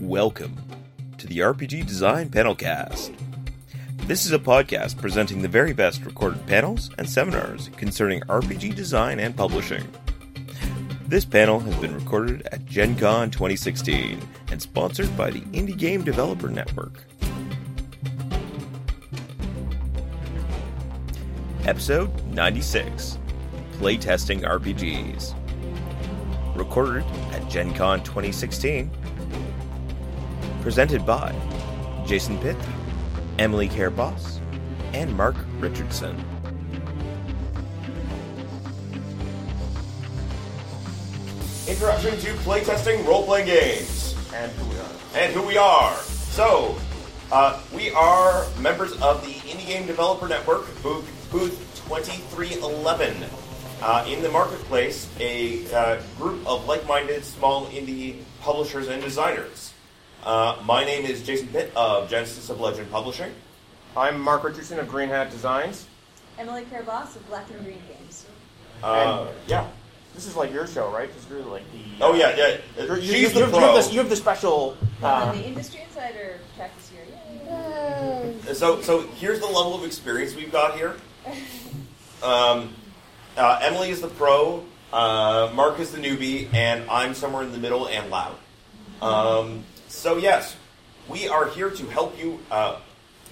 Welcome to the RPG Design Panelcast. This is a podcast presenting the very best recorded panels and seminars concerning RPG design and publishing. This panel has been recorded at Gen Con 2016 and sponsored by the Indie Game Developer Network. Episode 96 Playtesting RPGs. Recorded at Gen Con 2016. Presented by Jason Pitt, Emily Care Boss, and Mark Richardson. Introduction to playtesting role-playing games and who we are. and who we are. So, uh, we are members of the Indie Game Developer Network, booth, booth 2311. Uh, in the marketplace, a uh, group of like-minded small indie publishers and designers. Uh, my name is Jason Pitt of Genesis of Legend Publishing. I'm Mark Richardson of Green Hat Designs. Emily Care Boss of Black and Green Games. Uh, yeah. This is like your show, right? Because you're like the. Oh yeah, yeah. You're, you, She's you, the you, pro. have the, you have the special. Uh, the Industry Insider track this year. Yay. So, so here's the level of experience we've got here. Um, uh, Emily is the pro, uh, Mark is the newbie, and I'm somewhere in the middle and loud. Um, so yes, we are here to help you uh,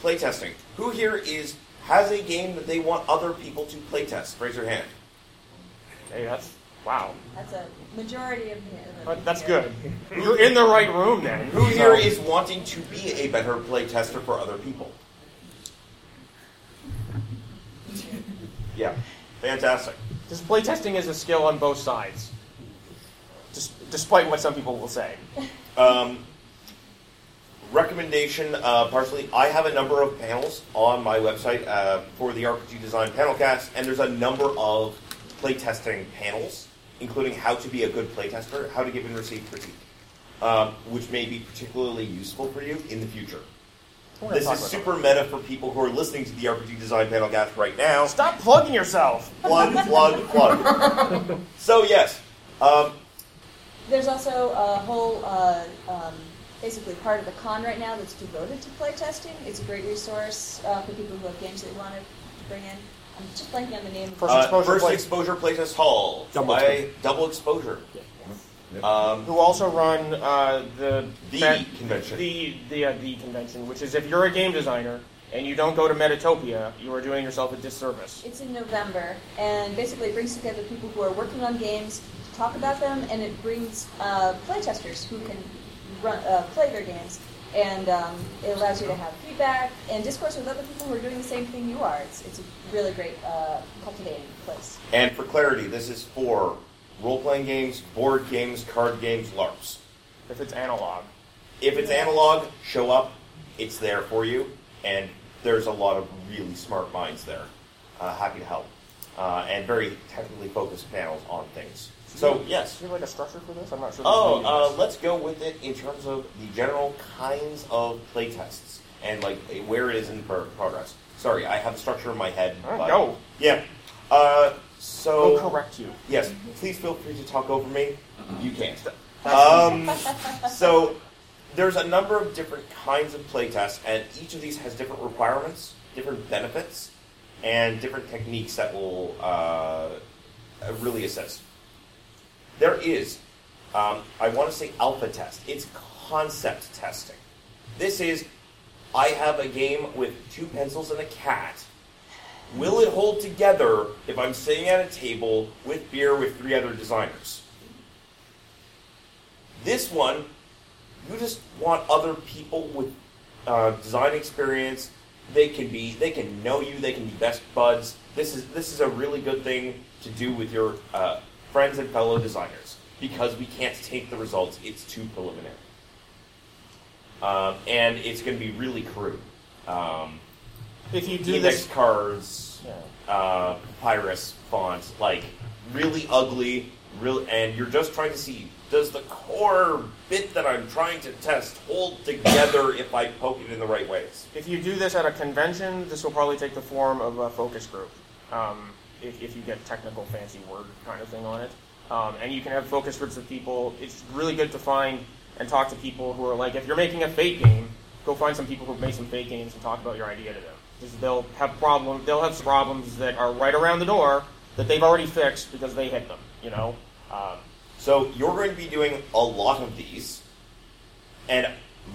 playtesting. Who here is has a game that they want other people to playtest? Raise your hand. hey, that's wow. That's a majority of the. But that's good. You're in the right room then. Who here So- is wanting to be a better playtester for other people? Yeah, fantastic. Because playtesting is a skill on both sides. Just, despite what some people will say. Um, recommendation, uh, partially, I have a number of panels on my website uh, for the RPG Design Panelcast, and there's a number of playtesting panels, including how to be a good playtester, how to give and receive critique, um, which may be particularly useful for you in the future. This is about super meta for people who are listening to the RPG Design Panelcast right now. Stop plugging yourself. Plug, plug, plug. so, yes. Um, There's also a whole, uh, um, basically part of the con right now that's devoted to playtesting. It's a great resource uh, for people who have games they want to bring in. I'm just blanking on the name. First uh, exposure first play- exposure playtest hall Double by exposure. double exposure. Um, Who also run uh, the The Met- convention. The the uh, the convention, which is if you're a game designer and you don't go to Metatopia, you are doing yourself a disservice. It's in November, and basically it brings together people who are working on games to talk about them, and it brings uh, playtesters who can run, uh, play their games, and um, it allows you to have feedback and discourse with other people who are doing the same thing you are. It's, it's a really great uh, cultivating place. And for clarity, this is for role playing games, board games, card games, LARPs. If it's analog. If it's analog, show up, it's there for you, and there's a lot of really smart minds there. Uh, happy to help. Uh, and very technically focused panels on things. So, yes. Do you have like a structure for this? I'm not sure. Oh, uh, let's go with it in terms of the general kinds of playtests and like where it is in pro- progress. Sorry, I have the structure in my head. But- go. Yeah. Uh, so We'll correct you. Yes, please feel free to talk over me. You can't. Um, so there's a number of different kinds of playtests, and each of these has different requirements, different benefits, and different techniques that will uh, really assist. There is, um, I want to say alpha test. It's concept testing. This is, I have a game with two pencils and a cat. Will it hold together if I'm sitting at a table with beer with three other designers? This one, you just want other people with uh, design experience. They can be, they can know you. They can be best buds. This is this is a really good thing to do with your uh, friends and fellow designers because we can't take the results. It's too preliminary, um, and it's going to be really crude. Um, If you do index this, cards, Yeah. uh, papyrus font, like really ugly, real, and you're just trying to see does the core bit that I'm trying to test hold together if I poke it in the right ways. if you do this at a convention, this will probably take the form of a focus group. Um, if, if you get technical, fancy word kind of thing on it, um, and you can have focus groups of people. It's really good to find and talk to people who are like, if you're making a fake game, go find some people who've made some fake games and talk about your idea to them. Because they'll have problem, they'll have problems that are right around the door that they've already fixed because they hit them. You know. Um, So you're going to be doing a lot of these, and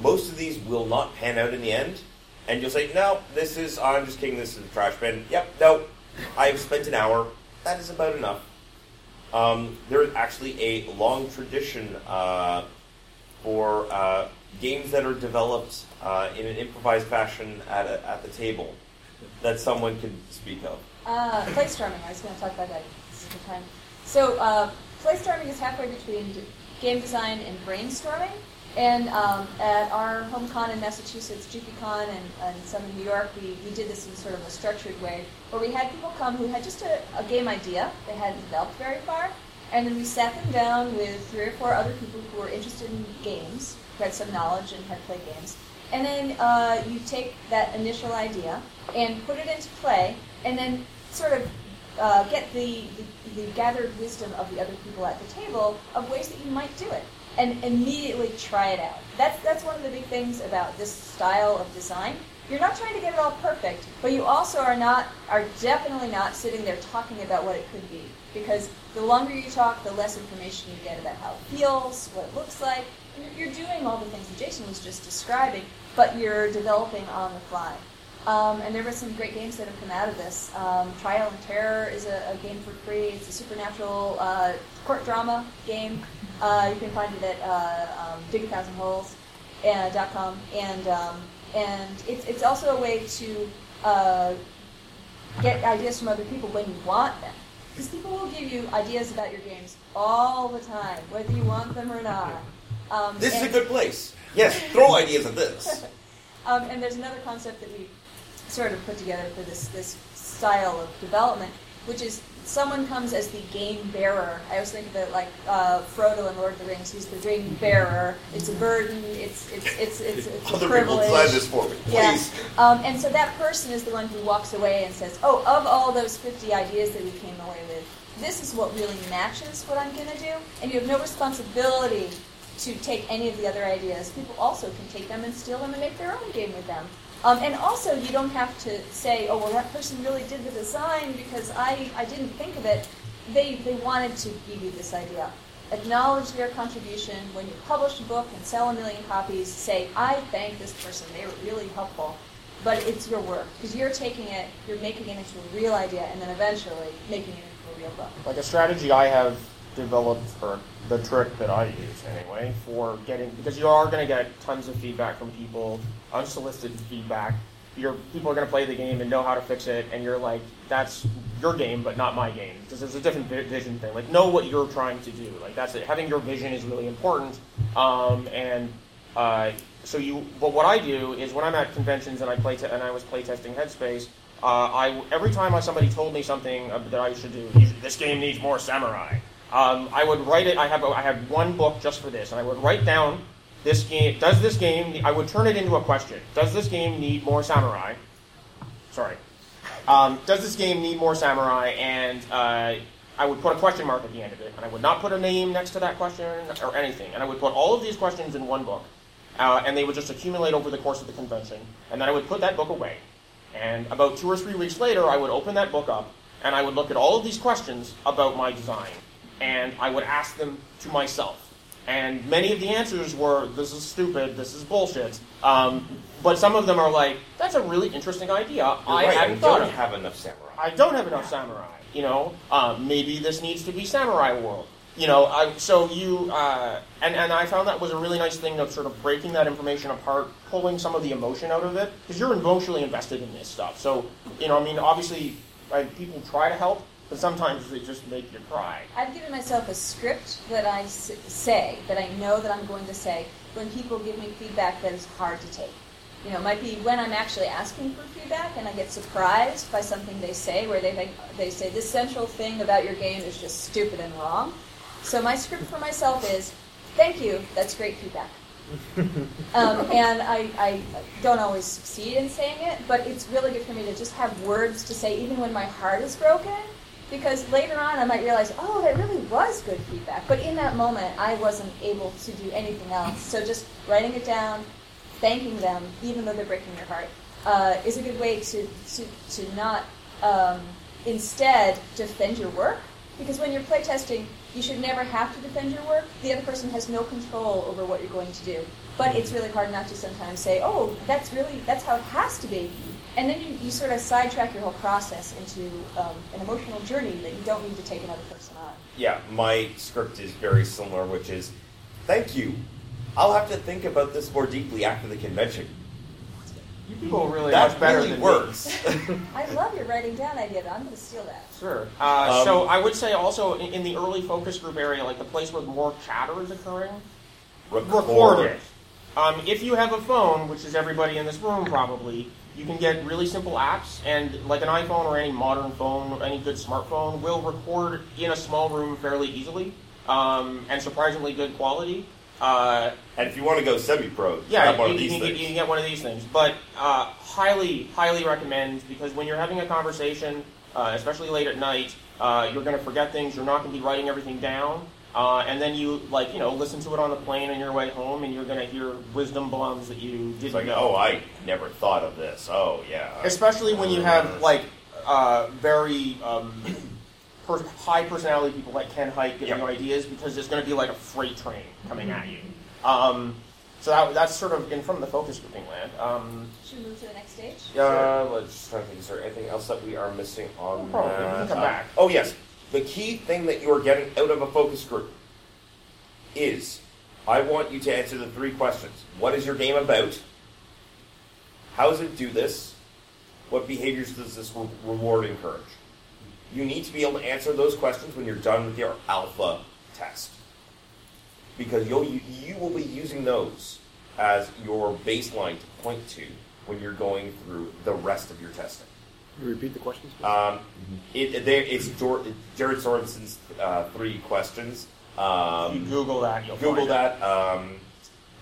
most of these will not pan out in the end. And you'll say, "No, this is I'm just kicking this in the trash bin." Yep, no, I've spent an hour. That is about enough. Um, there is actually a long tradition uh, for uh, games that are developed uh, in an improvised fashion at, a, at the table that someone can speak of. Uh, playstorming. I was going to talk about that. This is the time. So, uh, playstorming is halfway between game design and brainstorming. And um, at our home con in Massachusetts, GPCon, and, and some in New York, we, we did this in sort of a structured way, where we had people come who had just a, a game idea they hadn't developed very far, and then we sat them down with three or four other people who were interested in games, who had some knowledge and had played games. And then uh, you take that initial idea and put it into play, and then sort of uh, get the, the, the gathered wisdom of the other people at the table of ways that you might do it, and immediately try it out. That's that's one of the big things about this style of design. You're not trying to get it all perfect, but you also are not are definitely not sitting there talking about what it could be. Because the longer you talk, the less information you get about how it feels, what it looks like. You're- doing all the things that Jason was just describing, but you're developing on the fly. Um, and there were some great games that have come out of this. Um, Trial and Terror is a, a game for free. It's a supernatural uh, court drama game. Uh, you can find it at uh, um, Dig a Thousand Holes uh, dot com, and um, and it's it's also a way to uh, get ideas from other people when you want them. Because people will give you ideas about your games all the time, whether you want them or not. Um, This is a good place. Yes, throw ideas at this. um, and there's another concept that we sort of put together for this this style of development, which is someone comes as the game bearer. I always think of it like uh, Frodo in Lord of the Rings. He's the ring bearer. It's a burden. It's it's it's it's, it's a Other people privilege. this for me, Yeah. please. Um, and so that person is the one who walks away and says, "Oh, of all those 50 ideas that we came away with, this is what really matches what I'm going to do." And you have no responsibility to take any of the other ideas. People also can take them and steal them and make their own game with them. Um, and also, you don't have to say, "Oh, well, that person really did the design because I, I didn't think of it." They they wanted to give you this idea. Acknowledge their contribution when you publish a book and sell a million copies. Say, "I thank this person; they were really helpful." But it's your work because you're taking it, you're making it into a real idea, and then eventually making it into a real book. like a strategy I have developed for the trick that I use anyway for getting because you are going to get tons of feedback from people, unsolicited feedback. Your people are going to play the game and know how to fix it, and you're like, that's your game, but not my game because there's a different vision thing. Like, know what you're trying to do. Like, that's it. Having your vision is really important, um, and uh, so you. But what I do is when I'm at conventions and I play te- and I was playtesting Headspace. Uh, I every time I, somebody told me something uh, that I should do, this game needs more samurai. Um, I would write it. I have I have one book just for this, and I would write down this game. Does this game? I would turn it into a question. Does this game need more samurai? Sorry. Um, does this game need more samurai? And uh, I would put a question mark at the end of it, and I would not put a name next to that question or anything. And I would put all of these questions in one book, uh, and they would just accumulate over the course of the convention. And then I would put that book away. And about two or three weeks later, I would open that book up, and I would look at all of these questions about my design, and I would ask them to myself. And many of the answers were, "This is stupid. This is bullshit." Um, but some of them are like, "That's a really interesting idea. You're I right, hadn't I thought don't of." have enough samurai. I don't have enough samurai. You know, um, maybe this needs to be samurai world. You know, I, so you uh, and and I found that was a really nice thing of sort of breaking that information apart, pulling some of the emotion out of it, because you're emotionally invested in this stuff. So you know, I mean, obviously, I, people try to help, but sometimes they just make you cry. I've given myself a script that I s- say, that I know that I'm going to say when people give me feedback that is hard to take. You know, it might be when I'm actually asking for feedback and I get surprised by something they say where they think, they say this central thing about your game is just stupid and wrong. So my script for myself is, thank you, that's great feedback. um, and I, I don't always succeed in saying it, but it's really good for me to just have words to say even when my heart is broken because later on I might realize, oh, that really was good feedback. But in that moment, I wasn't able to do anything else. So just writing it down, thanking them, even though they're breaking your heart, uh, is a good way to to, to not um, instead defend your work. Because when you're playtesting, you should never have to defend your work. The other person has no control over what you're going to do. But it's really hard not to sometimes say, oh, that's really, that's how it has to be. And then you, you sort of sidetrack your whole process into um, an emotional journey that you don't need to take another person on. Yeah, my script is very similar, which is, thank you. I'll have to think about this more deeply after the convention. You people really that much better really than works. I love your writing down idea, though. I'm going to steal that. Sure. Uh, Um, so I would say also in, in the early focus group area, like the place where more chatter is occurring, record it. Um, if you have a phone, which is everybody in this room probably, you can get really simple apps, and like an iPhone or any modern phone, or any good smartphone, will record in a small room fairly easily um, and surprisingly good quality. Uh, And if you want to go semi-pro, yeah, you, of you can get, you can get one of these things. But uh, highly, highly recommend because when you're having a conversation, uh, especially late at night, uh, you're going to forget things. You're not going to be writing everything down. Uh, and then you like you know listen to it on the plane on your way home, and you're going to hear wisdom bombs that you didn't like, know. oh, I never thought of this. Oh, yeah. Especially when you have like uh, very um, per- high personality people like Ken Hite giving Yep. you ideas because there's going to be like a freight train coming at you. Um, so that, that's sort of in from the focus grouping land. Um, Should we move to the next stage? Uh, let's try to think. Is there anything else that we are missing on Oh, probably. We that? can come Uh, back. Oh yes, the key thing that you are getting out of a focus group is I want you to answer the three questions. What is your game about? How does it do this? What behaviors does this re- reward encourage? You need to be able to answer those questions when you're done with your alpha test. Because you'll, you, you will be using those as your baseline to point to when you're going through the rest of your testing. Can you repeat the questions? Um, it, there, it's Jor- Jared Sorensen's uh, three questions. if you Um, Google that, you'll Google find it. that. Um,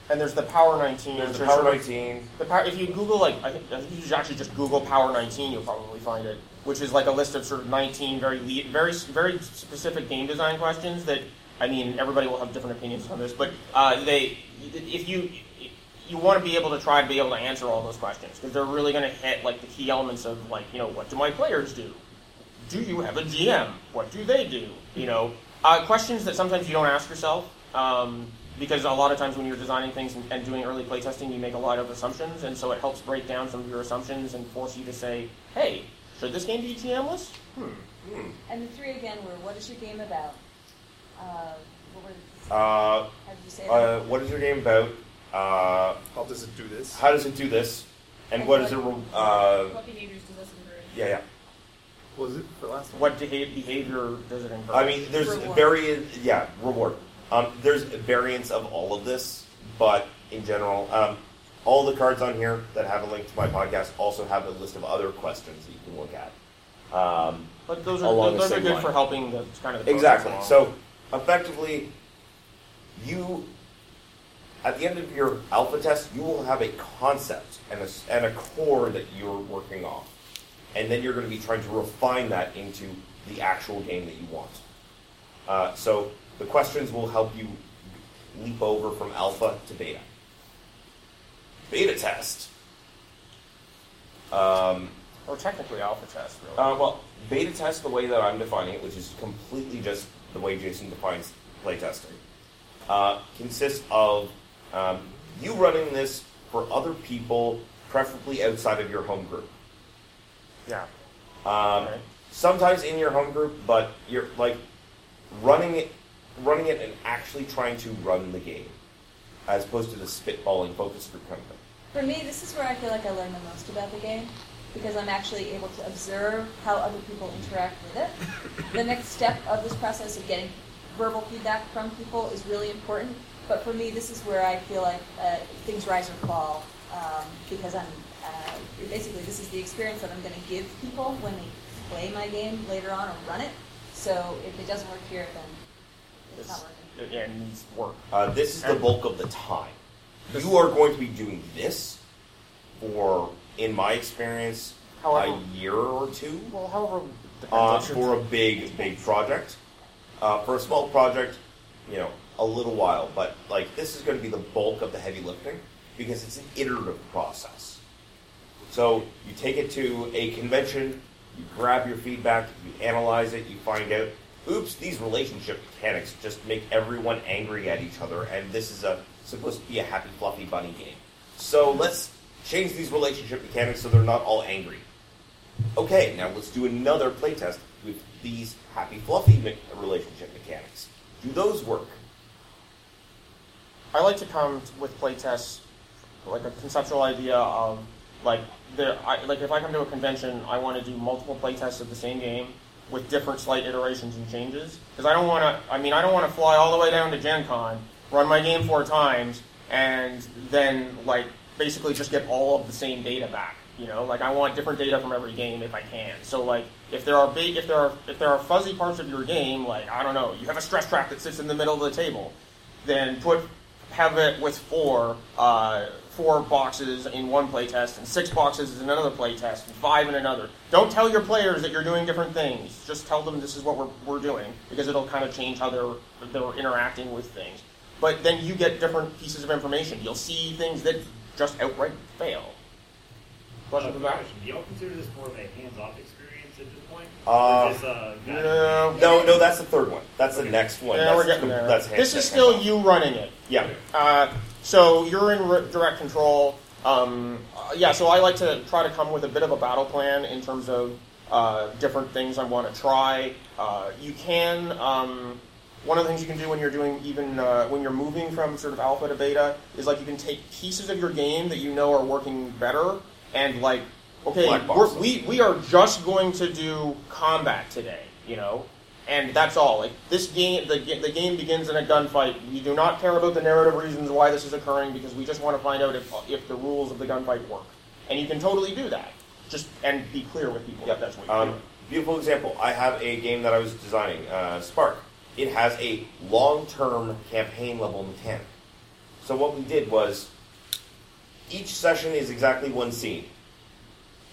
And there's the Power 19. there's the which Power are- 19. The power, if you Google like, I think, I think you should actually just Google Power 19, you'll probably find it, which is like a list of sort of 19 very le- very very specific game design questions that I mean everybody will have different opinions on this, but uh, they if you you want to be able to try to be able to answer all those questions because they're really going to hit like the key elements of like you know what do my players do? Do you have a GM? What do they do? You know, uh, questions that sometimes you don't ask yourself. Um, because a lot of times when you're designing things and, and doing early playtesting, you make a lot of assumptions, and so it helps break down some of your assumptions and force you to say, "Hey, should this game be GM-less? Hmm. And the three again were what is your game about? Uh, what were, Uh, how did you say uh, what is your game about? Uh, How does it do this? how does it do this? And what is it? re- Uh, What behaviors does this encourage? yeah, yeah. What was it the last one? What beha- behavior does it encourage?" I mean, there's Reward. variant. Yeah, reward. Um, there's variants of all of this, but in general, um, all the cards on here that have a link to my podcast also have a list of other questions that you can look at. Um, but those are the those are good line. for helping the kind of the Exactly. process So effectively, you at the end of your alpha test, you will have a concept and a, and a core that you're working on. and then you're going to be trying to refine that into the actual game that you want. Uh, so the questions will help you leap over from alpha to beta. Beta test. Um, or technically alpha test, really. uh, well, beta test, the way that I'm defining it, which is completely just the way Jason defines playtesting, uh, consists of um, you running this for other people, preferably outside of your home group. yeah. Um, Okay. Sometimes in your home group, but you're like running it, running it, and actually trying to run the game, as opposed to the spitballing focus group kind of thing. For me, this is where I feel like I learn the most about the game because I'm actually able to observe how other people interact with it. the next step of this process of getting verbal feedback from people is really important. But for me, this is where I feel like uh, things rise or fall um, because I'm uh, basically this is the experience that I'm going to give people when they play my game later on or run it. So if it doesn't work here, then it's not working. yeah, it needs work. Uh, this is the bulk of the time. You are going to be doing this for, in my experience, However- a year or two. Well, however, uh, for a big, big project. Uh, for a small project, you know, a little while, but like this is going to be the bulk of the heavy lifting because it's an iterative process. So you take it to a convention, you grab your feedback, you analyze it, you find out, oops, these relationship mechanics just make everyone angry at each other, and this is a supposed to be a happy, fluffy bunny game. So let's change these relationship mechanics so they're not all angry. Okay, now let's do another playtest with these happy, fluffy me- relationship mechanics. Do those work? I like to come with playtests like a conceptual idea of like there. I, like if I come to a convention, I want to do multiple playtests of the same game with different slight iterations and changes because I don't want to. I mean, I don't want to fly all the way down to Gen Con, run my game four times, and then like basically just get all of the same data back. You know, like I want different data from every game if I can. So like if there are big, if there are if there are fuzzy parts of your game, like I don't know, you have a stress trap that sits in the middle of the table, then put have it with four uh, four boxes in one playtest and six boxes in another playtest and five in another. Don't tell your players that you're doing different things. Just tell them this is what we're, we're doing because it'll kind of change how they're they're interacting with things. But then you get different pieces of information. You'll see things that just outright fail. Question? Do y'all consider this more of a hands-off experience? Uh, just, uh, No. No, no, that's the third one. That's the next one. Yeah, that's we're getting the- there. That's this is still you running it. Yeah. Uh, so you're in re- direct control. Um, uh, yeah, so I like to try to come with a bit of a battle plan in terms of uh, different things I want to try. Uh, you can. Um, one of the things you can do when you're doing even uh, when you're moving from sort of alpha to beta is like you can take pieces of your game that you know are working better and like okay we we are just going to do combat today you know and that's all. Like this game, the, the game begins in a gunfight. We do not care about the narrative reasons why this is occurring because we just want to find out if if the rules of the gunfight work. And you can totally do that. Just and be clear with people that that's what Um, beautiful example. I have a game that I was designing, uh, Spark. It has a long-term campaign level mechanic. So what we did was, each session is exactly one scene.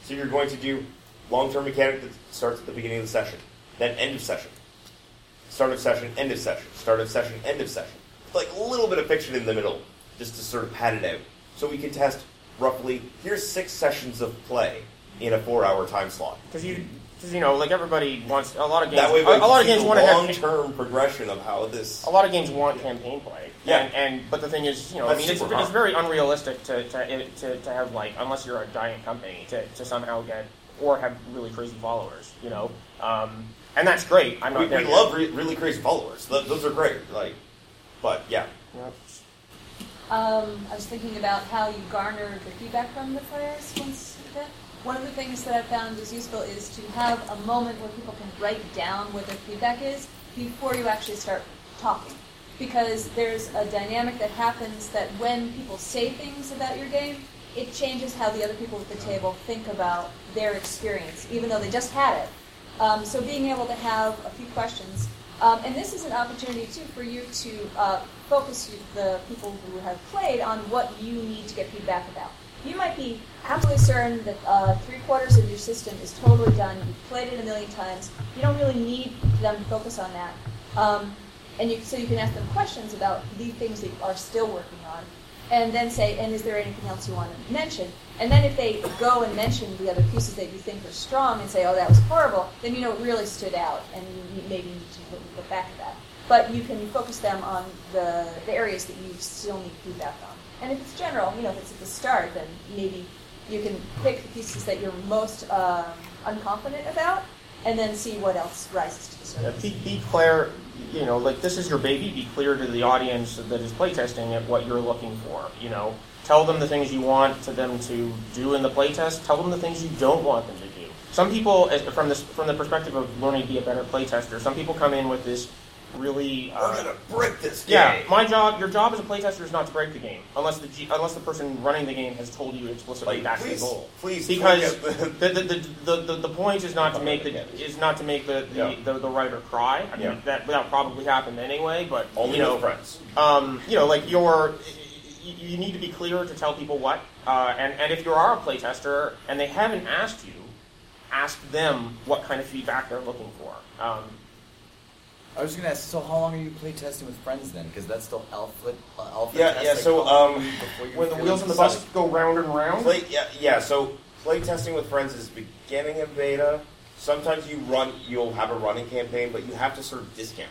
So you're going to do long-term mechanic that starts at the beginning of the session, then end of session, start of session, end of session, start of session, end of session. Like a little bit of fiction in the middle, just to sort of pad it out. So we can test roughly, here's six sessions of play in a four-hour time slot. Because you, cause, you know, like everybody wants a lot of games. That way, a, a lot of games want long-term progression of how this. a lot of games want campaign play. Yeah. And, and but the thing is, you know, That's I mean, it's, it's very unrealistic to to, to to have like unless you're a giant company to, to somehow get or have really crazy followers. You know, um, and that's great. I'm not We, there we love re- really crazy followers. Th- those are great. Like, but yeah, Yep. Um, I was thinking about how you garner the feedback from the players once that. One of the things that I've found is useful is to have a moment where people can write down what their feedback is before you actually start talking. Because there's a dynamic that happens that when people say things about your game, it changes how the other people at the table think about their experience, even though they just had it. Um, so being able to have a few questions, um, and this is an opportunity too for you to uh, focus the people who have played on what you need to get feedback about. You might be absolutely certain that uh, three quarters of your system is totally done. You've played it a million times. You don't really need them to focus on that. Um, and you, so you can ask them questions about the things that you are still working on, and then say, and is there anything else you want to mention? And then if they go and mention the other pieces that you think are strong and say, oh, that was horrible, then you know it really stood out, and maybe you maybe need to look, back at that. But you can focus them on the, the areas that you still need feedback on. And if it's general, you know, if it's at the start, then maybe you can pick the pieces that you're most um, unconfident about, and then see what else rises to the Yeah, surface. be, be clear, you know, like this is your baby. Be clear to the audience that is playtesting at what you're looking for. You know, tell them the things you want to them to do in the playtest. Tell them the things you don't want them to do. Some people, from this from the perspective of learning to be a better playtester, some people come in with this really. we're Uh, gonna break this game. yeah, my job, your job as a playtester is not to break the game, unless the G, unless the person running the game has told you explicitly Like, that's please, the goal. please, because the, the, the, the, the, the point is not to make the is not to make the the, Yeah. the, the writer cry. I mean Yeah. that that probably happened anyway, but only you know, with friends. um, you know, like your you, you need to be clear to tell people what, uh, and and if you are a playtester and they haven't asked you, ask them what kind of feedback they're looking for. Um, I was gonna ask, so how long are you play testing with friends then? Because that's still alpha, uh, alpha Yeah, yeah, so, um, the wheels on the bus go round and round. Play, yeah, yeah. So play testing with friends is beginning of beta. Sometimes you run, you'll have a running campaign, but you have to sort of discount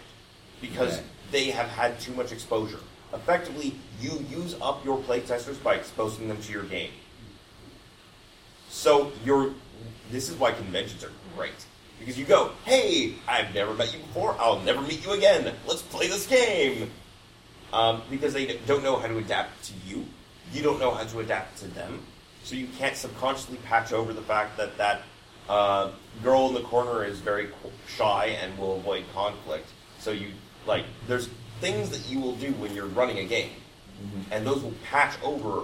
because Okay. they have had too much exposure. Effectively, you use up your play testers by exposing them to your game. So you're. This is why conventions are great because you go, "Hey, I've never met you before. I'll never meet you again. Let's play this game." Um, because they don't know how to adapt to you, you don't know how to adapt to them, so you can't subconsciously patch over the fact that that uh, girl in the corner is very shy and will avoid conflict. So you like, there's things that you will do when you're running a game, and those will patch over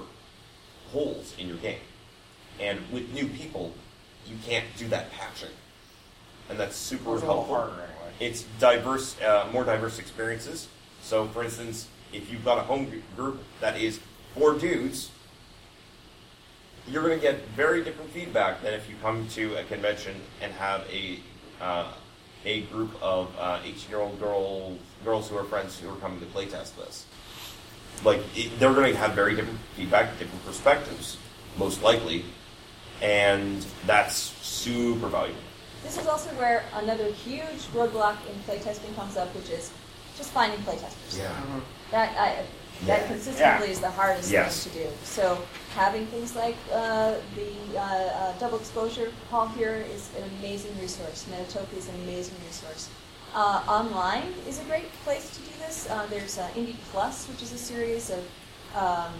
holes in your game. And with new people, you can't do that patching, and that's super It's helpful. harder anyway. It's diverse, uh, more diverse experiences. So, for instance, if you've got a home group that is four dudes, you're going to get very different feedback than if you come to a convention and have a uh, a group of 18 year old girls girls who are friends who are coming to playtest this. Like it, they're going to have very different feedback, different perspectives, most likely, and that's super valuable. This is also where another huge roadblock in playtesting comes up, which is just finding playtesters. Yeah. That I, that Yeah. consistently Yeah. is the hardest Yes. thing to do. So having things like uh, the uh, uh, double exposure hall here is an amazing resource. Metatopia is an amazing resource. Uh, online is a great place to do this. Uh, there's uh, Indie Plus, which is a series of um,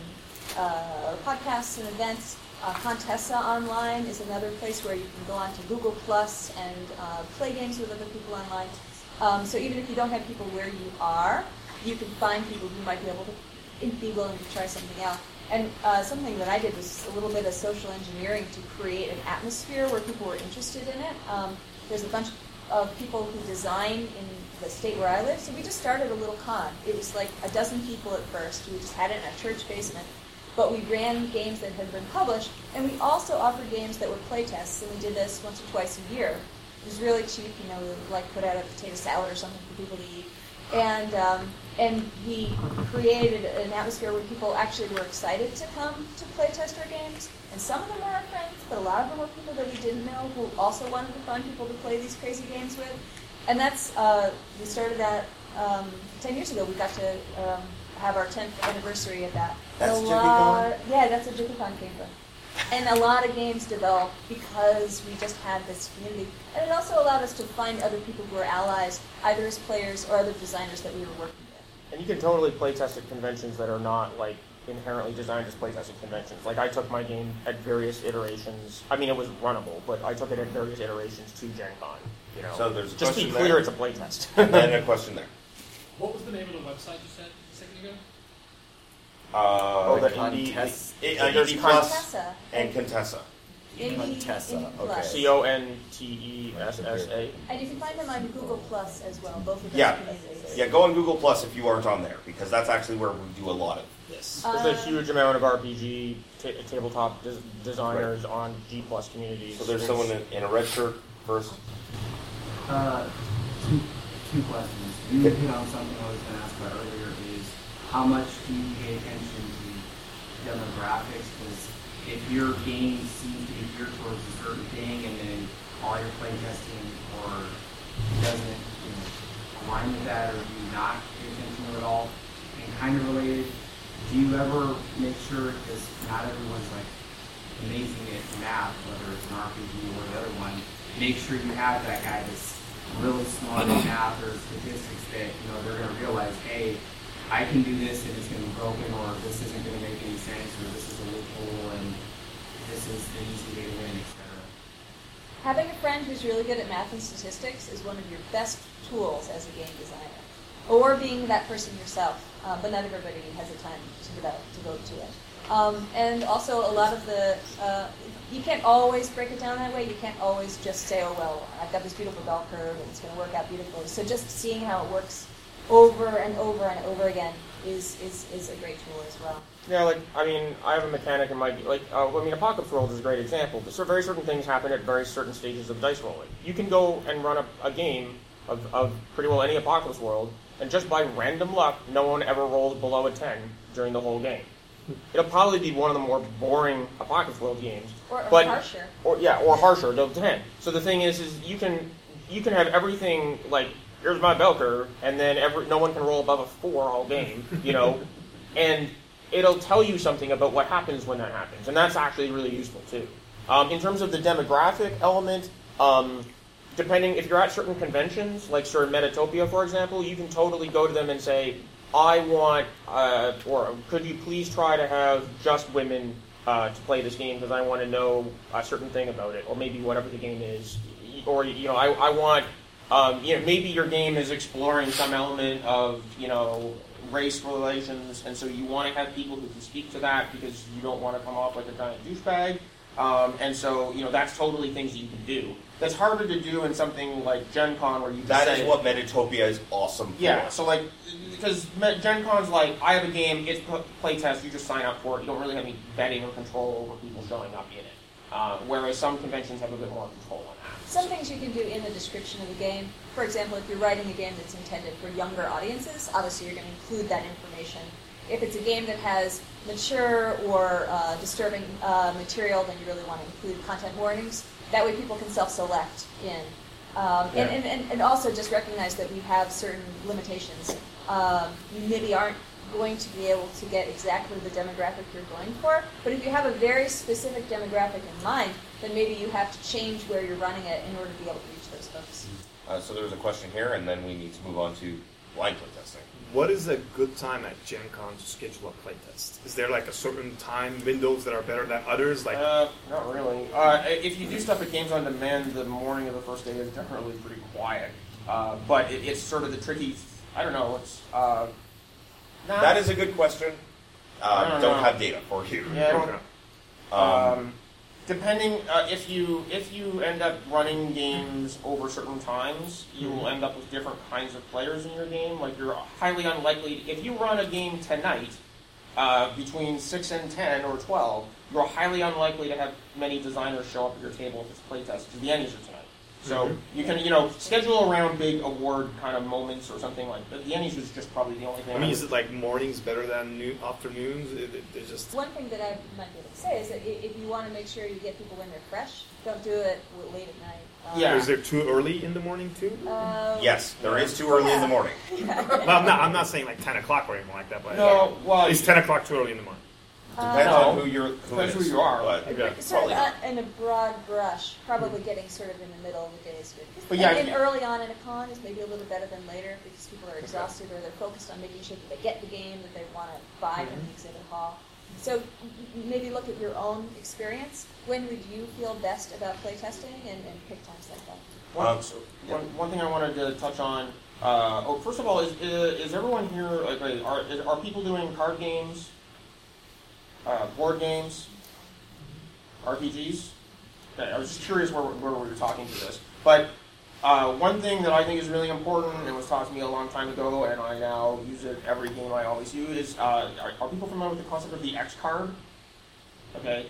uh, podcasts and events. Uh, Contessa Online is another place where you can go on to Google Plus and uh, play games with other people online. Um, so even if you don't have people where you are, you can find people who might be able to be willing to try something out. And uh, something that I did was a little bit of social engineering to create an atmosphere where people were interested in it. Um, there's a bunch of people who design in the state where I live, so we just started a little con. It was like a dozen people at first. We just had it in a church basement. But we ran games that had been published, and we also offered games that were playtests, and we did this once or twice a year. It was really cheap, you know, we would like put out a potato salad or something for people to eat. And um, and we created an atmosphere where people actually were excited to come to playtest our games. And some of them were our friends, but a lot of them were people that we didn't know who also wanted to find people to play these crazy games with. And that's uh, we started that um, ten years ago. We got to um, have our 10th anniversary of that. That's a JiffyCon? lot, yeah, that's what JiffyCon came from. And a lot of games developed because we just had this community. And it also allowed us to find other people who were allies, either as players or other designers that we were working with. And you can totally playtest at conventions that are not like inherently designed as playtesting conventions. Like I took my game at various iterations. I mean, it was runnable, but I took it at various iterations to Gen Con. You know, So there's a just be clear, there. it's a playtest. and then a question there. What was the name of the website you said a second ago? Uh, oh, the Contest- it- uh, there's ED con- Plus Contessa. and Contessa. Indie- Contessa, Indie okay. Plus. C O N T E S S A. And you can find them on Google Plus as well, both of those Yeah. communities. Yeah, go on Google Plus if you aren't on there because that's actually where we do a lot of this. There's a huge amount of RPG ta tabletop des- designers on G Plus communities. So there's someone in, in a red shirt first. Uh, two, two questions. You hit on something I was going to ask about earlier is how much do you pay attention to demographics? Because if your game seems to be geared towards a certain thing and then all your playtesting or doesn't you know, align with that or do you not pay attention to it at all? And kind of related, do you ever make sure, because not everyone's like amazing at math, whether it's an RPG or the other one, make sure you have that guy that's really smart in math or statistics that, you know, they're gonna realize, hey, I can do this and it's gonna be broken, or this isn't gonna make any sense, or this is a loophole and this is the easy way to win, etc. Having a friend who's really good at math and statistics is one of your best tools as a game designer. Or being that person yourself, uh, but not everybody has the time to develop, to go to it. Um, and also a lot of the, uh, you can't always break it down that way. You can't always just say, oh, well, I've got this beautiful bell curve and it's going to work out beautifully. So just seeing how it works over and over and over again is, is, is a great tool as well. Yeah, like I mean, I have a mechanic in my like. Uh, I mean, Apocalypse World is a great example. So very certain things happen at very certain stages of dice rolling. You can go and run a, a game of, of pretty well any Apocalypse World, and just by random luck, no one ever rolled below a ten during the whole game. It'll probably be one of the more boring Apocalypse World games, Or, or but harsher. or yeah, or harsher than ten. So the thing is, is you can you can have everything like here's my bell curve, and then every no one can roll above a four all game, you know, and it'll tell you something about what happens when that happens, and that's actually really useful too. Um, in terms of the demographic element, um, depending if you're at certain conventions, like Sir Metatopia, for example, you can totally go to them and say, "I want," uh, or "Could you please try to have just women uh, to play this game because I want to know a certain thing about it, or maybe whatever the game is, or you know, I, I want." Um, you know, maybe your game is exploring some element of, you know, race relations, and so you want to have people who can speak to that because you don't want to come off like a giant douchebag. Um, and so, you know, that's totally things you can do. That's harder to do in something like Gen Con where you That say, is what Metatopia is awesome for. yeah, so like, because Gen Con's like, I have a game, it's pl- playtest, you just sign up for it. You don't really have any betting or control over people showing up in it. Uh, whereas some conventions have a bit more control on that. Some things you can do in the description of the game. For example, if you're writing a game that's intended for younger audiences, obviously you're going to include that information. If it's a game that has mature or uh, disturbing uh, material, then you really want to include content warnings. That way people can self-select in. Um, and, and, and, and also just recognize that we have certain limitations. Um, you maybe aren't going to be able to get exactly the demographic you're going for, but if you have a very specific demographic in mind, then maybe you have to change where you're running it in order to be able to reach those folks. Uh, so there's a question here, and then we need to move on to blind playtesting. What is a good time at Gen Con to schedule a playtest? Is there like a certain time windows that are better than others? Like, Uh, not really. Uh, if you do stuff at Games on Demand, the morning of the first day is generally pretty quiet. Uh, but it, it's sort of the tricky. I don't know. It's uh, not- That is a good question. I Uh, don't don't have data for you. Yeah, Okay. Um, Um, depending uh, if you if you end up running games over certain times, you will end up with different kinds of players in your game. Like you're highly unlikely if you run a game tonight uh, between six and ten or twelve, you're highly unlikely to have many designers show up at your table if it's playtest because the Ennies are tonight. So you can you know schedule around big award kind of moments or something like that. The Ennies was just probably the only thing. I mean, would- is it like mornings better than noon, afternoons? It, it, it's just One thing that I might be able to say is that if you want to make sure you get people when they're fresh, don't do it late at night. Um, Yeah. Is there too early in the morning too? Uh, yes, there is too early in the morning. well, I'm not. I'm not saying like 10 o'clock or anything like that. But no, well, is 10 o'clock too early in the morning? Depends no. on who you're. Who Depends it who is, you are. But Okay. Sort of probably uh, not. in a broad brush, probably getting sort of in the middle of the day is good. But yeah, and, and if- early on in a con is maybe a little better than later because people are exhausted or they're focused on making sure that they get the game that they want to buy from the exhibit hall. So m- maybe look at your own experience. When would you feel best about playtesting and, and pick times like that? One, Um, so- one, one thing I wanted to touch on. Uh, oh, first of all, is is, is everyone here? Like, are is, are people doing card games, uh, board games, RPGs? Okay, I was just curious where, where we were talking to this. But uh, one thing that I think is really important and was taught to me a long time ago, and I now use it every game I always use, is uh, are, are people familiar with the concept of the X card? Okay,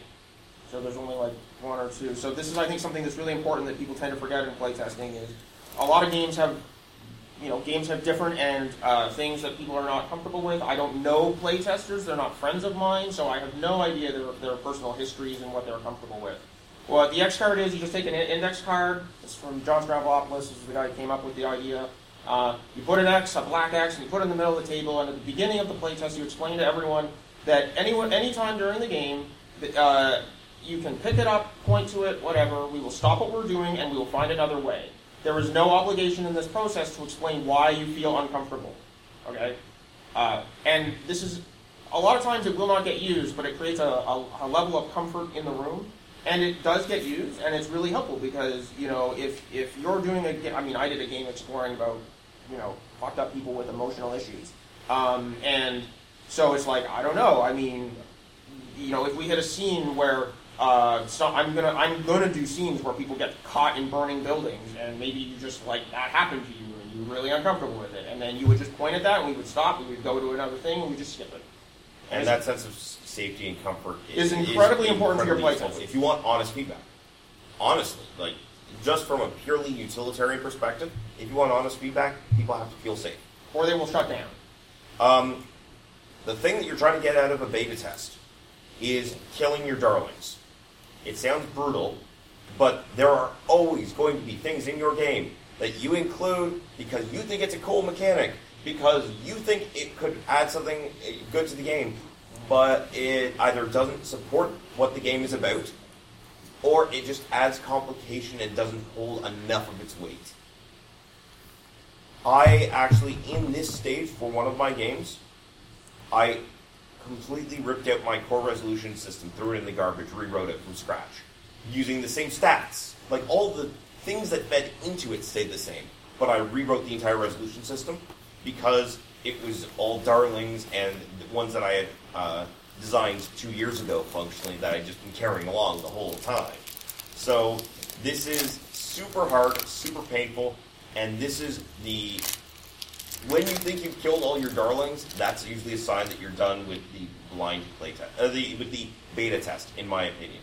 so there's only like one or two. So this is, I think, something that's really important that people tend to forget in playtesting is a lot of games have, you know, games have different and uh, things that people are not comfortable with. I don't know playtesters; they're not friends of mine, so I have no idea their, their personal histories and what they're comfortable with. What the X card is, you just take an index card. It's from John Stavropoulos, is the guy who came up with the idea. Uh, you put an X, a black X, and you put it in the middle of the table. And at the beginning of the playtest, you explain to everyone that anyone, anytime during the game, uh, you can pick it up, point to it, whatever. We will stop what we're doing, and we will find another way. There is no obligation in this process to explain why you feel uncomfortable. Okay, uh, and this is a lot of times it will not get used, but it creates a, a, a level of comfort in the room, and it does get used, and it's really helpful because you know if if you're doing a, I mean, I did a game exploring about you know fucked up people with emotional issues, um, and so it's like I don't know. I mean, you know, if we hit a scene where uh, so I'm gonna I'm gonna do scenes where people get caught in burning buildings, and maybe you just like that happened to you, and you be really uncomfortable with it, and then you would just point at that, and we would stop, and we'd go to another thing, and we just skip it. And that sense of safety and comfort Is incredibly important to your incredibly playtest. If you want honest feedback, honestly, like just from a purely utilitarian perspective, if you want honest feedback, people have to feel safe. or they will shut down. Um, the thing that you're trying to get out of a beta test is killing your darlings. It sounds brutal, but there are always going to be things in your game that you include because you think it's a cool mechanic, because you think it could add something eh, good to the game, but it either doesn't support what the game is about, or it just adds complication and doesn't hold enough of its weight. I actually, in this stage for one of my games, I completely ripped out my core resolution system, threw it in the garbage, rewrote it from scratch, using the same stats. Like all the things that fed into it stayed the same, but I rewrote the entire resolution system because it was all darlings and the ones that I had uh, designed two years ago functionally that I just been carrying along the whole time. So this is super hard, super painful, and this is the when you think you've killed all your darlings, that's usually a sign that you're done with the blind play test, uh, the with the beta test, in my opinion.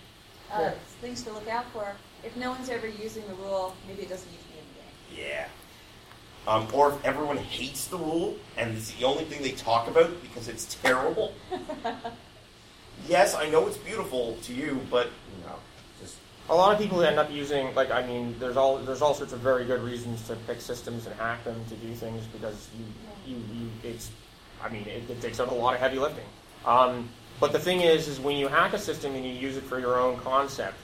Uh, things to look out for. If no one's ever using the rule, maybe it doesn't need to be in the game. Yeah. Um, or if everyone hates the rule and it's the only thing they talk about because it's terrible. yes, I know it's beautiful to you, but no, A lot of people end up using, like, I mean, there's all there's all sorts of very good reasons to pick systems and hack them to do things because you you, you it's, I mean, it, it takes out a lot of heavy lifting. Um, but the thing is, is when you hack a system and you use it for your own concept,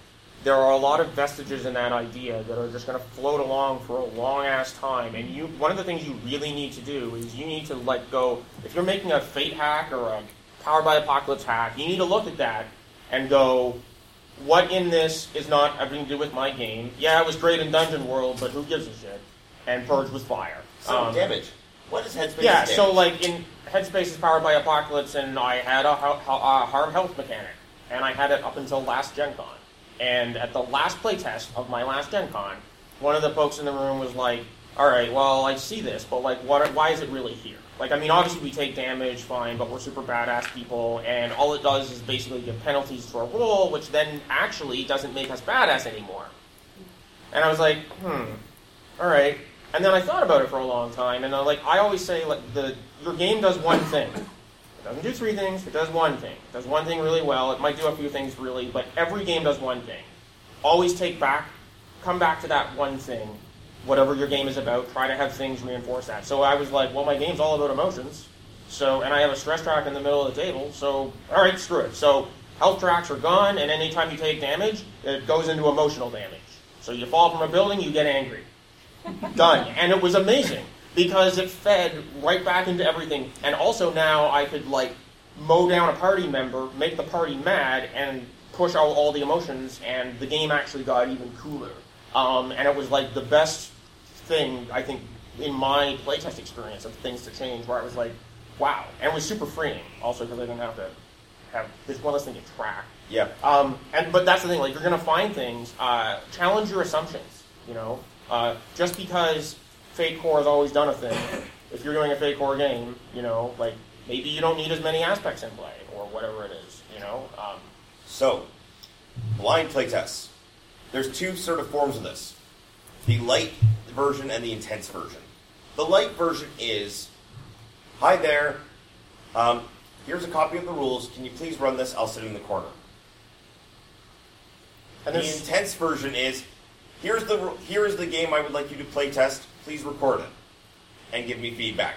there are a lot of vestiges in that idea that are just going to float along for a long ass time. And you, one of the things you really need to do is you need to let go. If you're making a Fate hack or a Powered by Apocalypse hack, you need to look at that and go, what in this is not having to do with my game? Yeah, it was great in Dungeon World, but who gives a shit? And Purge was fire. so Um, damage. What is headspace? yeah, damage? so like in Headspace is powered by Apocalypse, and I had a, ha- a harm health mechanic, and I had it up until last Gen Con. And at the last playtest of my last Gen Con, one of the folks in the room was like, "All right, well, I see this, but like, what? Why is it really here? Like, I mean, obviously we take damage, fine, but we're super badass people, and all it does is basically give penalties to our roll, which then actually doesn't make us badass anymore." And I was like, "Hmm, all right." And then I thought about it for a long time, and I like I always say, like the your game does one thing. It doesn't do three things. It does one thing. It does one thing really well. It might do a few things really, but every game does one thing. Always take back, come back to that one thing, whatever your game is about. Try to have things reinforce that. So I was like, well, my game's all about emotions. So, and I have a stress track in the middle of the table. So, all right, screw it. So, health tracks are gone, and anytime you take damage, it goes into emotional damage. So you fall from a building, you get angry. Done. And it was amazing because it fed right back into everything. And also now I could like mow down a party member, make the party mad, and push out all the emotions, and the game actually got even cooler. Um, and it was like the best thing I think in my playtest experience of things to change, where I was like, wow, and it was super freeing. Also because I didn't have to have this one less thing to track. yeah. Um, and but that's the thing. Like you're gonna find things. Uh, challenge your assumptions. You know, uh, just because Fate Core has always done a thing, if you're doing a Fate Core game, you know, like maybe you don't need as many aspects in play or whatever it is. You know. Um, So, blind playtests. There's two sort of forms of this the light version and the intense version. The light version is Hi there, um, here's a copy of the rules. Can you please run this? I'll sit in the corner. and the intense version is Here's the here is the game I would like you to play test. Please record it and give me feedback.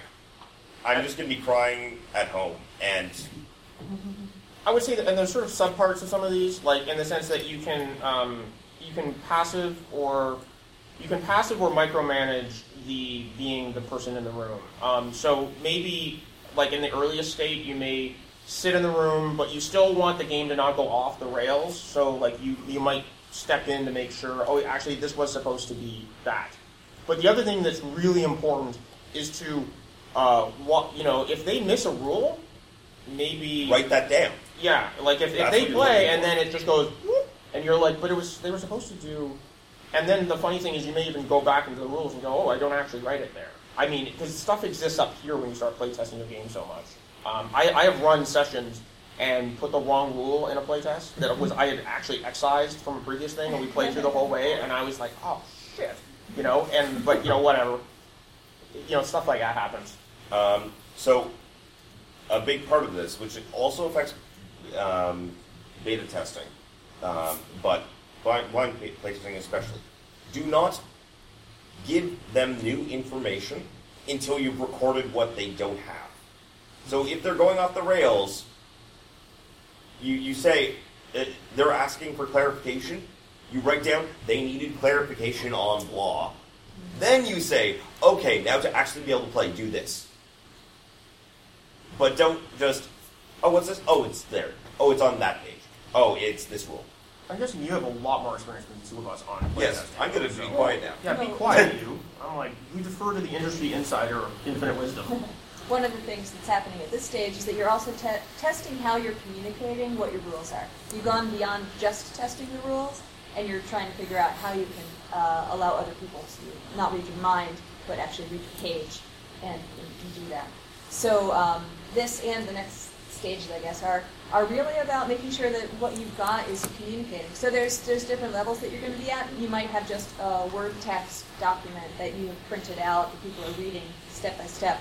I'm just going to be crying at home and I would say that, and there's sort of subparts of some of these, like in the sense that you can um, you can passive or you can passive or micromanage the being the person in the room. Um, so maybe like in the earliest state, you may sit in the room, but you still want the game to not go off the rails. So like you you might step in to make sure. Oh, actually, this was supposed to be that. But the other thing that's really important is to uh, what you know if they miss a rule, maybe write that down. yeah, like if, if That's they play and then it just goes, and you're like, but it was they were supposed to do. And then the funny thing is, you may even go back into the rules and go, oh, I don't actually write it there. I mean, because stuff exists up here when you start playtesting your game so much. Um, I, I have run sessions and put the wrong rule in a playtest that was I had actually excised from a previous thing, and we played through the whole way, and I was like, oh shit, you know. And but you know whatever, you know stuff like that happens. Um, so, a big part of this, which also affects um, beta testing, um, but blind, testing especially, do not give them new information until you've recorded what they don't have. So if they're going off the rails, you, you say uh, they're asking for clarification. You write down they needed clarification on blah. Then you say, okay, now to actually be able to play, do this. But don't just, oh, what's this? Oh, it's there. Oh, it's on that page. Oh, it's this rule. I'm guessing you have a lot more experience than the two of us on playtesting. Yes, I'm going to be quiet now. Yeah, be quiet, you. I'm like, you defer to the industry insider of infinite wisdom. One of the things that's happening at this stage is that you're also te- testing how you're communicating what your rules are. You've gone beyond just testing the rules, and you're trying to figure out how you can uh, allow other people to not read your mind, but actually read your page and, and do that. So um, this and the next stages, I guess, are are really about making sure that what you've got is communicating. So there's there's different levels that you're going to be at. You might have just a word text document that you have printed out that people are reading step by step,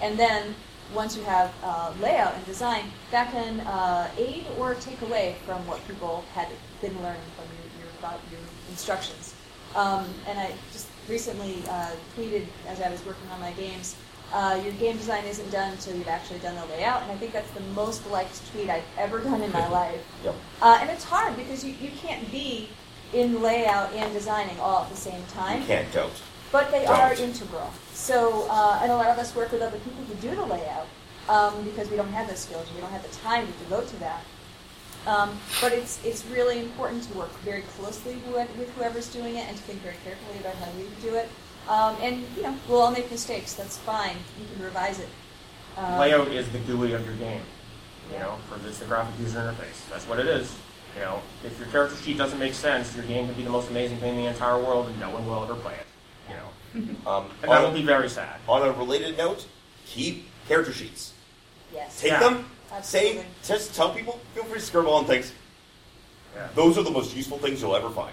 and then once you have uh, layout and design, that can uh, aid or take away from what people had been learning from your your, your instructions. Um, and I just recently uh, tweeted as I was working on my games uh, your game design isn't done until you've actually done the layout, and I think that's the most liked tweet I've ever done in my life. Yep. Uh, and it's hard because you, you can't be in layout and designing all at the same time. You can't, don't. But they Don't. are integral. So, uh, and a lot of us work with other people who do the layout um, because we don't have those skills, we don't have the time to devote to that. Um, but it's it's really important to work very closely with, with whoever's doing it and to think very carefully about how you do it. Um, and you know, we'll all make mistakes. That's fine. You can revise it. Um, Layout is the GUI of your game. You know, for this the graphic user interface. That's what it is. You know, if your character sheet doesn't make sense, your game could be the most amazing thing in the entire world, and no one will ever play it. You know, Um, and that will be very sad. on a related note, keep character sheets. Yes. Take Yeah. them, Absolutely. say, just tell people, feel free to scribble on things. Yeah. Those are the most useful things you'll ever find.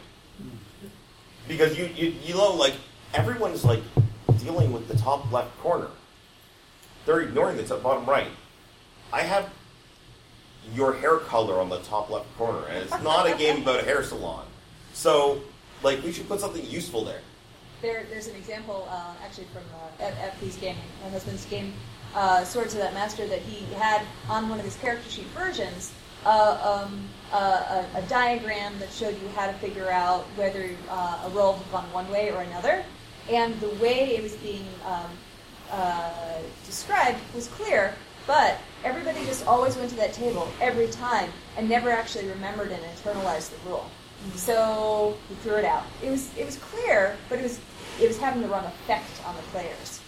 Because you, you, you know, like, everyone's like dealing with the top left corner. They're ignoring the top, bottom right. I have your hair color on the top left corner, and it's not a game about a hair salon. So, like, we should put something useful there. There, there's an example uh, actually from uh, F- Eppy's game, my husband's game, uh, Swords Without Master, that he had on one of his character sheet versions uh, um, uh, a, a diagram that showed you how to figure out whether uh, a roll had gone one way or another. And the way it was being um, uh, described was clear, but everybody just always went to that table every time and never actually remembered and internalized the rule. So we threw it out. It was it was clear, but it was it was having the wrong effect on the players.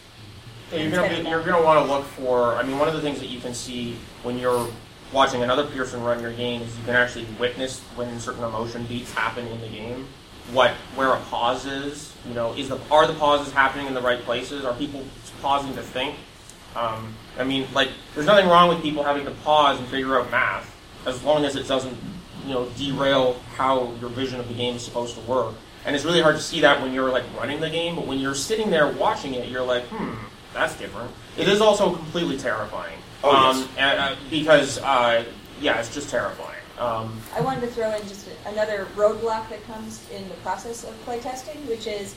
Yeah, you're gonna be, you're gonna want to look for. I mean, one of the things that you can see when you're watching another person run your game is you can actually witness when certain emotion beats happen in the game. What where a pause is, you know, is the are the pauses happening in the right places? Are people pausing to think? Um, I mean, like, there's nothing wrong with people having to pause and figure out math, as long as it doesn't, you know, derail how your vision of the game is supposed to work. And it's really hard to see that when you're like running the game, but when you're sitting there watching it, you're like, hmm, that's different. It is also completely terrifying. Oh, um, yes. and, uh, because, uh, yeah, it's just terrifying. Um, I wanted to throw in just another roadblock that comes in the process of playtesting, which is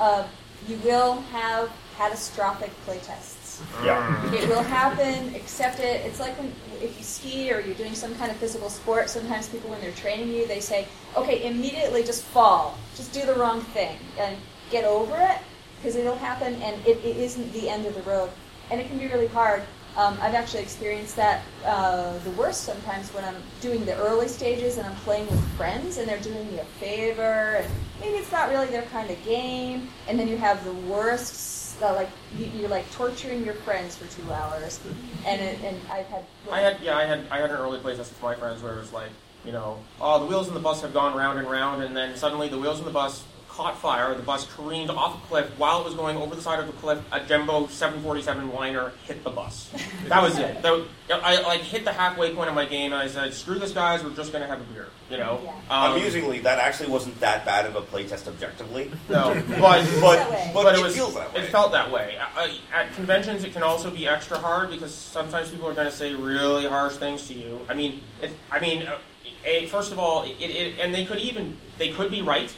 uh, you will have catastrophic playtests. Yeah. It will happen. Accept it. It's like when if you ski or you're doing some kind of physical sport. Sometimes people, when they're training you, they say, "Okay, immediately just fall. Just do the wrong thing and get over it because it'll happen, and it, it isn't the end of the road. And it can be really hard. Um, I've actually experienced that uh, the worst sometimes when I'm doing the early stages and I'm playing with friends and they're doing me a favor and maybe it's not really their kind of game, and then you have the worst uh, like you, you're like torturing your friends for two hours, and it, and I've had. I had yeah, I had I had an early playtest with my friends where it was like, you know, oh the wheels in the bus have gone round and round, and then suddenly the wheels in the bus caught fire. The bus careened off a cliff. While it was going over the side of the cliff, a Jumbo 747 liner hit the bus. That was it. That- I like hit the halfway point of my game, and I said, "Screw this, guys. We're just gonna have a beer." You know. Yeah. Um, Amusingly, that actually wasn't that bad of a playtest objectively. No, but But, but, but it, it was feels that way. it felt that way. I, I- at conventions, it can also be extra hard because sometimes people are going to say really harsh things to you. I mean, it, I mean, uh, a, first of all, it, it, and they could even they could be right,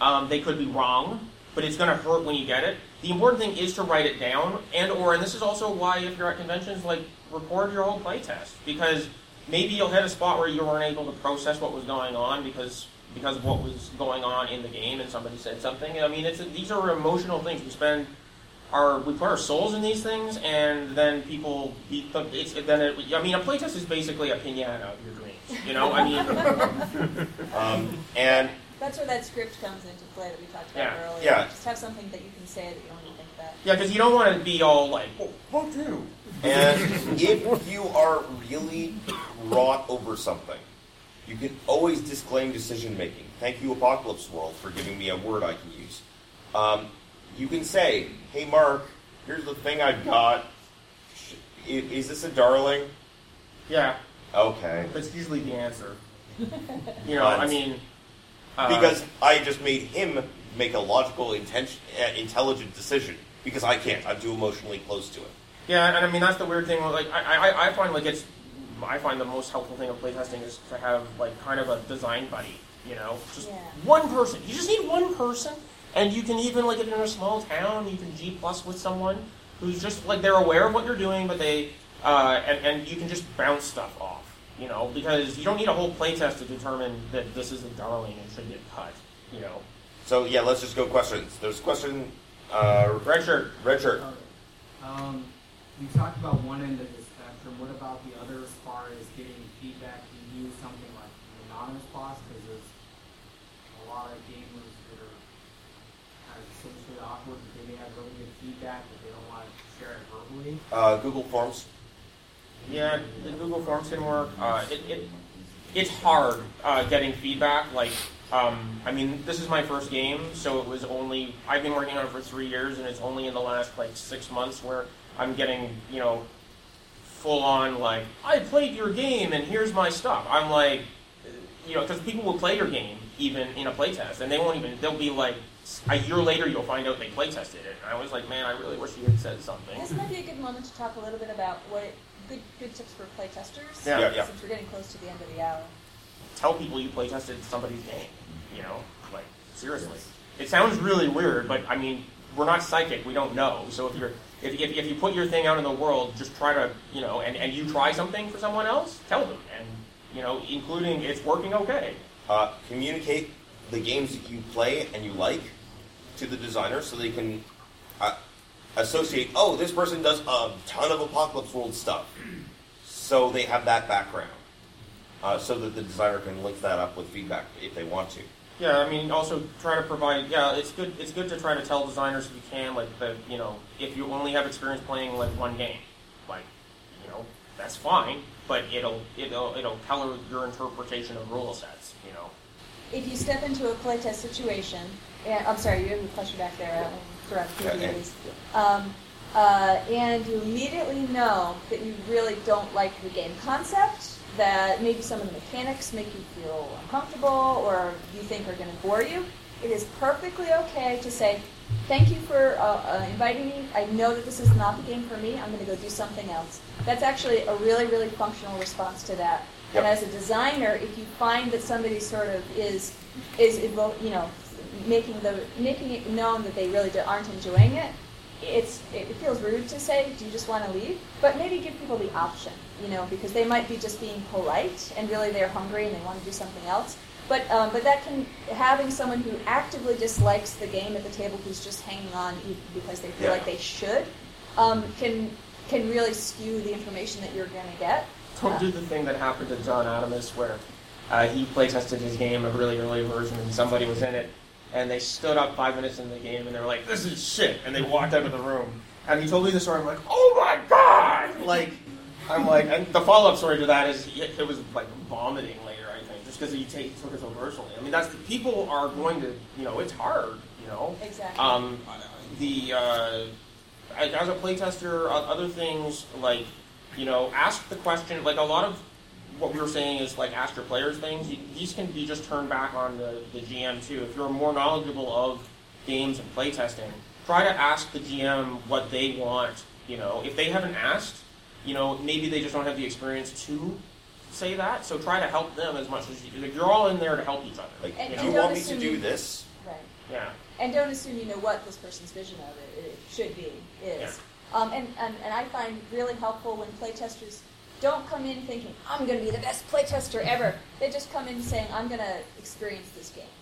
um, they could be wrong, but it's going to hurt when you get it. The important thing is to write it down, and or and this is also why if you're at conventions, like record your whole playtest because maybe you'll hit a spot where you weren't able to process what was going on because because of what was going on in the game and somebody said something. I mean, it's these are emotional things. We spend our we put our souls in these things, and then people beat them. It's then it, I mean, a playtest is basically a pinata of your dreams. You know, I mean, Um, and That's where that script comes into play that we talked about Yeah. earlier. Yeah. Just have something that you can say that you don't even think about. yeah, because you don't want to be all like, oh, fuck you. And if you are really wrought over something, you can always disclaim decision making. Thank you, Apocalypse World, for giving me a word I can use. Um, you can say, "Hey, Mark, here's the thing I've got. Sh- i- Is this a darling?" Yeah, Okay. that's usually the answer. You know, I mean, uh, Because I just made him make a logical, intention, uh, intelligent decision. Because I can't. I'm too emotionally close to it. Yeah, and I mean that's the weird thing. Like I, I, I find like it's, I find the most helpful thing of playtesting is to have like kind of a design buddy. You know, just Yeah. one person. You just need one person, and you can even like if you're in a small town, you can G plus with someone who's just like they're aware of what you're doing, but they, uh, and and you can just bounce stuff off. You know, because you don't need a whole playtest to determine that this is a darling and should get cut. You know, So yeah, let's just go questions. There's question. Uh, red shirt. red shirt. Um, you talked about one end of the spectrum. What about the other as far as getting feedback? Do you use something like an anonymous boss? Because there's a lot of gamers that are kind of socially awkward that they may have really good feedback, but they don't want to share it verbally. Uh, Google Forms. Yeah, the Google Forms can work. Uh, it, it, it's hard uh, getting feedback. Like, um, I mean, this is my first game, so it was only I've been working on it for three years, and it's only in the last like six months where I'm getting you know full on like I played your game and here's my stuff. I'm like, you know, because people will play your game even in a playtest, and they won't even. They'll be like a year later, you'll find out they playtested it. And I was like, man, I really wish you had said something. This might be a good moment to talk a little bit about what good good tips for playtesters. Yeah. Yeah, yeah. Since we're getting close to the end of the hour. tell people you play tested somebody's game. You know, like seriously. It sounds really weird, but I mean, we're not psychic. We don't know. So if you're if, if, if you put your thing out in the world, just try to you know, and, and you try something for someone else, tell them, and you know, including it's working okay. Uh, communicate the games that you play and you like to the designer so they can uh, associate, oh, this person does a ton of Apocalypse World stuff. So they have that background. Uh, so that the designer can link that up with feedback if they want to. Yeah, I mean, also try to provide. Yeah, it's good. It's good to try to tell designers if you can, like the you know, if you only have experience playing like one game, like you know, that's fine. But it'll it'll it'll color your interpretation of rule sets. You know. If you step into a playtest situation, yeah, I'm sorry, you have a question back there. I'll correct Yeah, and-. Um, uh, and you immediately know that you really don't like the game concept, that maybe some of the mechanics make you feel uncomfortable or you think are going to bore you, it is perfectly okay to say, thank you for uh, uh, inviting me. I know that this is not the game for me. I'm going to go do something else. That's actually a really, really functional response to that. And Yep. as a designer, if you find that somebody sort of is is evo- you know making the making it known that they really aren't enjoying it, it's it feels rude to say, "Do you just want to leave?" But maybe give people the option, you know, because they might be just being polite and really they're hungry and they want to do something else. But um, but that can having someone who actively dislikes the game at the table who's just hanging on because they feel Yeah. like they should um, can can really skew the information that you're going to get. Don't do the thing that happened to John Adamus where uh, he playtested his game, a really early version, and somebody was in it, and they stood up five minutes in the game, and they were like, "This is shit," and they walked out of the room. And he told me the story. I'm like, "Oh my god!" Like, I'm like, and the follow-up story to that is it was like vomiting later. I think just just because you take took it so personally. I mean, that's people are going to, you know, it's hard, you know. Exactly. Um, the uh, as a playtester, other things like, you know, ask the question. Like a lot of what we were saying is like ask your players things. These can be just turned back on the, the GM too. If you're more knowledgeable of games and playtesting, try to ask the GM what they want. You know, if they haven't asked, you know, maybe they just don't have the experience to say that. So try to help them as much as you. Like, you're all in there to help each other. Like, And- you do know? you don't want me to do this? right. Yeah. And don't assume you know what this person's vision of it, it should be, is. Um, and, and, and I find really helpful when playtesters don't come in thinking, I'm going to be the best playtester ever. They just come in saying, I'm going to experience this game.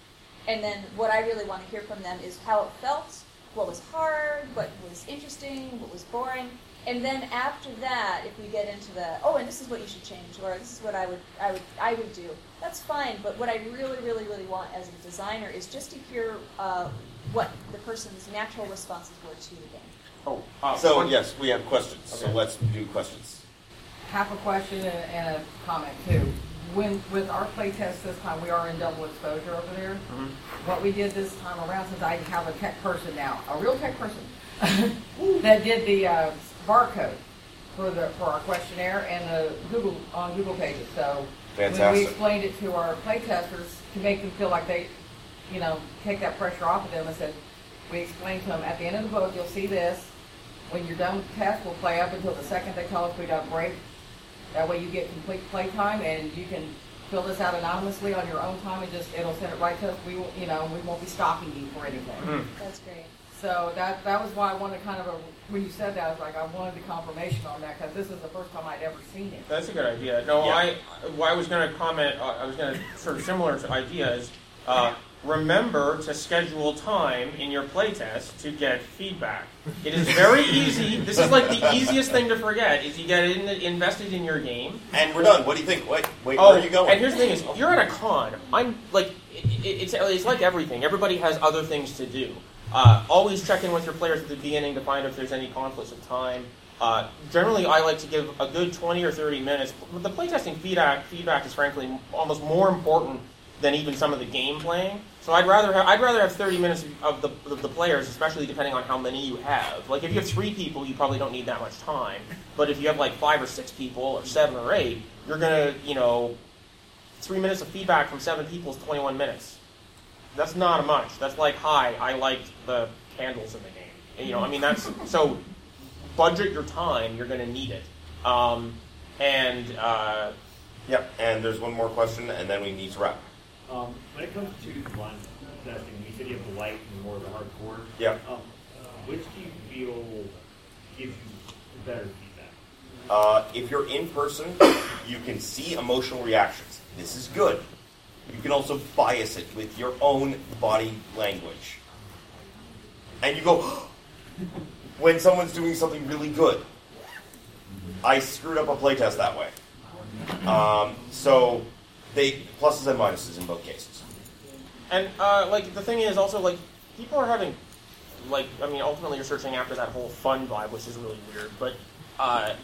And then what I really want to hear from them is how it felt, what was hard, what was interesting, what was boring. And then after that, if we get into the, oh, and this is what you should change, or this is what I would, I would, I would do. That's fine. But what I really, really, really want as a designer is just to hear uh, what the person's natural responses were to the game. Oh, uh, So one- yes, we have questions. So let's do questions. Half a question and, and a comment too. When with our playtest this time, we are in double exposure over there. Mhm. What we did this time around, since I have a tech person now, a real tech person, that did the uh, barcode for the for our questionnaire and the Google on Google Pages. So when we explained it to our playtesters to make them feel like they, you know, take that pressure off of them, and said, we explained to them at the end of the book, you'll see this. When you're done with the test, we'll play up until the second they tell us we got break. That way you get complete play time and you can fill this out anonymously on your own time and just, it'll send it right to us. We, will- you know, we won't be stalking you for anything. Mhm. That's great. So that, that was why I wanted kind of a, when you said that, I was like, I wanted the confirmation on that because this is the first time I'd ever seen it. That's a good idea. No, Yeah. I, well, I was going to comment. Uh, I was going to sort of similar to ideas. Uh, remember to schedule time in your playtest to get feedback. It is very easy. This is like the easiest thing to forget. Is you get in, invested in your game. And we're done. What do you think? Wait, wait. Oh, where are you going? and here's the thing: is if you're at a con. I'm like, it, it's it's like everything. Everybody has other things to do. Uh, always check in with your players at the beginning to find if there's any conflicts of time. Uh, generally, I like to give a good 20 or 30 minutes. The playtesting feedback feedback is frankly almost more important than even some of the game playing. So I'd rather have, I'd rather have 30 minutes of the, of the players, especially depending on how many you have. Like if you have three people, you probably don't need that much time. But if you have like five or six people, or seven or eight, you're gonna, you know, three minutes of feedback from seven people is 21 minutes. That's not much. That's like, hi, I liked the candles in the game. And, you know, I mean, that's so. Budget your time. You're gonna need it. Um, and uh, Yep. And there's one more question, and then we need to wrap. Um, when it comes to design testing, you said you have the light and more of the hardcore. Yep. Um, which do you feel gives you better feedback? Uh, if you're in person, you can see emotional reactions. This is good. You can also bias it with your own body language. And you go, when someone's doing something really good. I screwed up a playtest that way. Um, so, they pluses and minuses in both cases. And uh, like the thing is also like people are having like I mean ultimately you're searching after that whole fun vibe, which is really weird. But uh,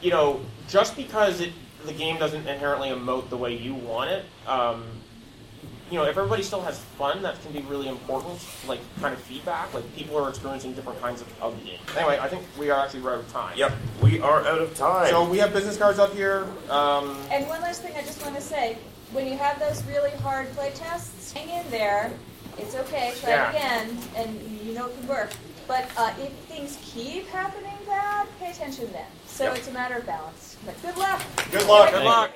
you know, just because it the game doesn't inherently emote the way you want it, um, you know, if everybody still has fun, that can be really important. Like kind of feedback, like people are experiencing different kinds of, of the game. Anyway, I think we are actually right out of time. Yep, we are out of time. So we have business cards up here. Um, And one last thing I just want to say, when you have those really hard play tests, hang in there. It's okay, try Yeah. it again, and you know it can work. But uh, if things keep happening bad, pay attention then. So Yep. it's a matter of balance. But good luck. Good luck. Good luck.